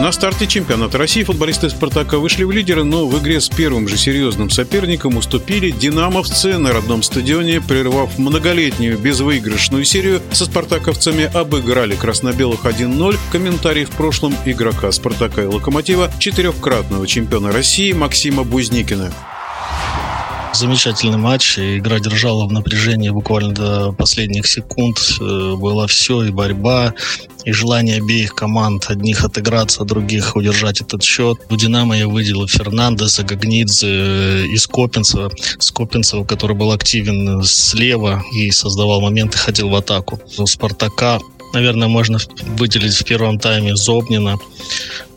На старте чемпионата России футболисты «Спартака» вышли в лидеры, но в игре с первым же серьезным соперником уступили «Динамовцы» на родном стадионе, прервав многолетнюю безвыигрышную серию со «Спартаковцами» обыграли красно-белых 1-0. Комментарий в прошлом игрока «Спартака» и «Локомотива» четырехкратного чемпиона России Максима Бузникина. Замечательный матч. Игра держала в напряжении буквально до последних секунд. Э, было все, и борьба, и желание обеих команд, одних отыграться, других удержать этот счет. У «Динамо» я выделил Фернандеса, Гагнидзе э, и Скопинцева. Скопинцева, который был активен слева и создавал моменты, ходил в атаку. У «Спартака» наверное, можно выделить в первом тайме Зобнина,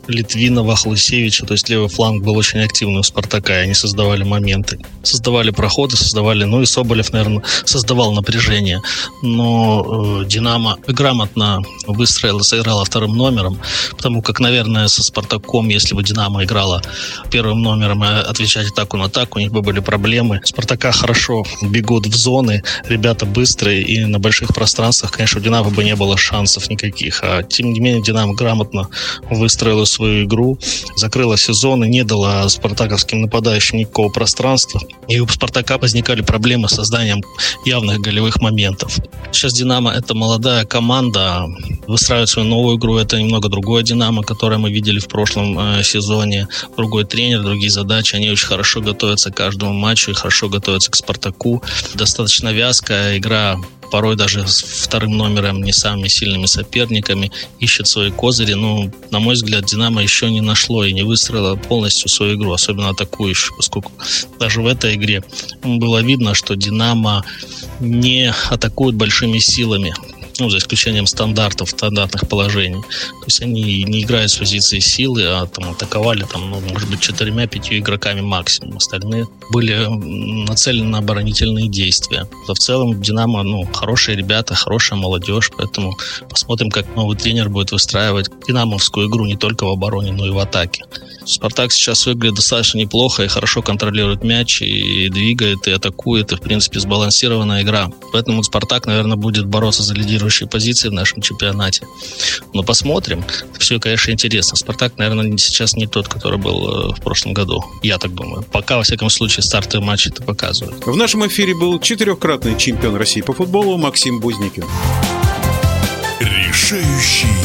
Литвинова, Хлусевича, то есть левый фланг был очень активный у Спартака, и они создавали моменты. Создавали проходы, создавали, ну и Соболев, наверное, создавал напряжение. Но э, Динамо грамотно выстроила, сыграла вторым номером, потому как, наверное, со Спартаком, если бы Динамо играла первым номером и отвечать атаку на атаку, у них бы были проблемы. Спартака хорошо бегут в зоны, ребята быстрые, и на больших пространствах, конечно, у Динамо бы не было шансов никаких. А тем не менее, Динамо грамотно выстроила свою игру, закрыла сезон и не дала спартаковским нападающим никакого пространства. И у Спартака возникали проблемы с созданием явных голевых моментов. Сейчас Динамо — это молодая команда, выстраивает свою новую игру. Это немного другое Динамо, которое мы видели в прошлом э, сезоне. Другой тренер, другие задачи. Они очень хорошо готовятся к каждому матчу и хорошо готовятся к Спартаку. Достаточно вязкая игра порой даже с вторым номером, не самыми сильными соперниками, ищет свои козыри. Ну, на мой взгляд, Динамо еще не нашло и не выстроило полностью свою игру, особенно атакующую, поскольку даже в этой игре было видно, что Динамо не атакует большими силами ну, за исключением стандартов, стандартных положений. То есть они не играют с позиции силы, а там атаковали, там, ну, может быть, четырьмя-пятью игроками максимум. Остальные были нацелены на оборонительные действия. Но в целом Динамо, ну, хорошие ребята, хорошая молодежь, поэтому посмотрим, как новый тренер будет выстраивать динамовскую игру не только в обороне, но и в атаке. Спартак сейчас выглядит достаточно неплохо и хорошо контролирует мяч, и двигает, и атакует, и, в принципе, сбалансированная игра. Поэтому Спартак, наверное, будет бороться за лидирующие позиции в нашем чемпионате. Но посмотрим. Все, конечно, интересно. Спартак, наверное, сейчас не тот, который был э, в прошлом году. Я так думаю. Пока, во всяком случае, стартовые матчи это показывают. В нашем эфире был четырехкратный чемпион России по футболу Максим Бузникин. Решающий.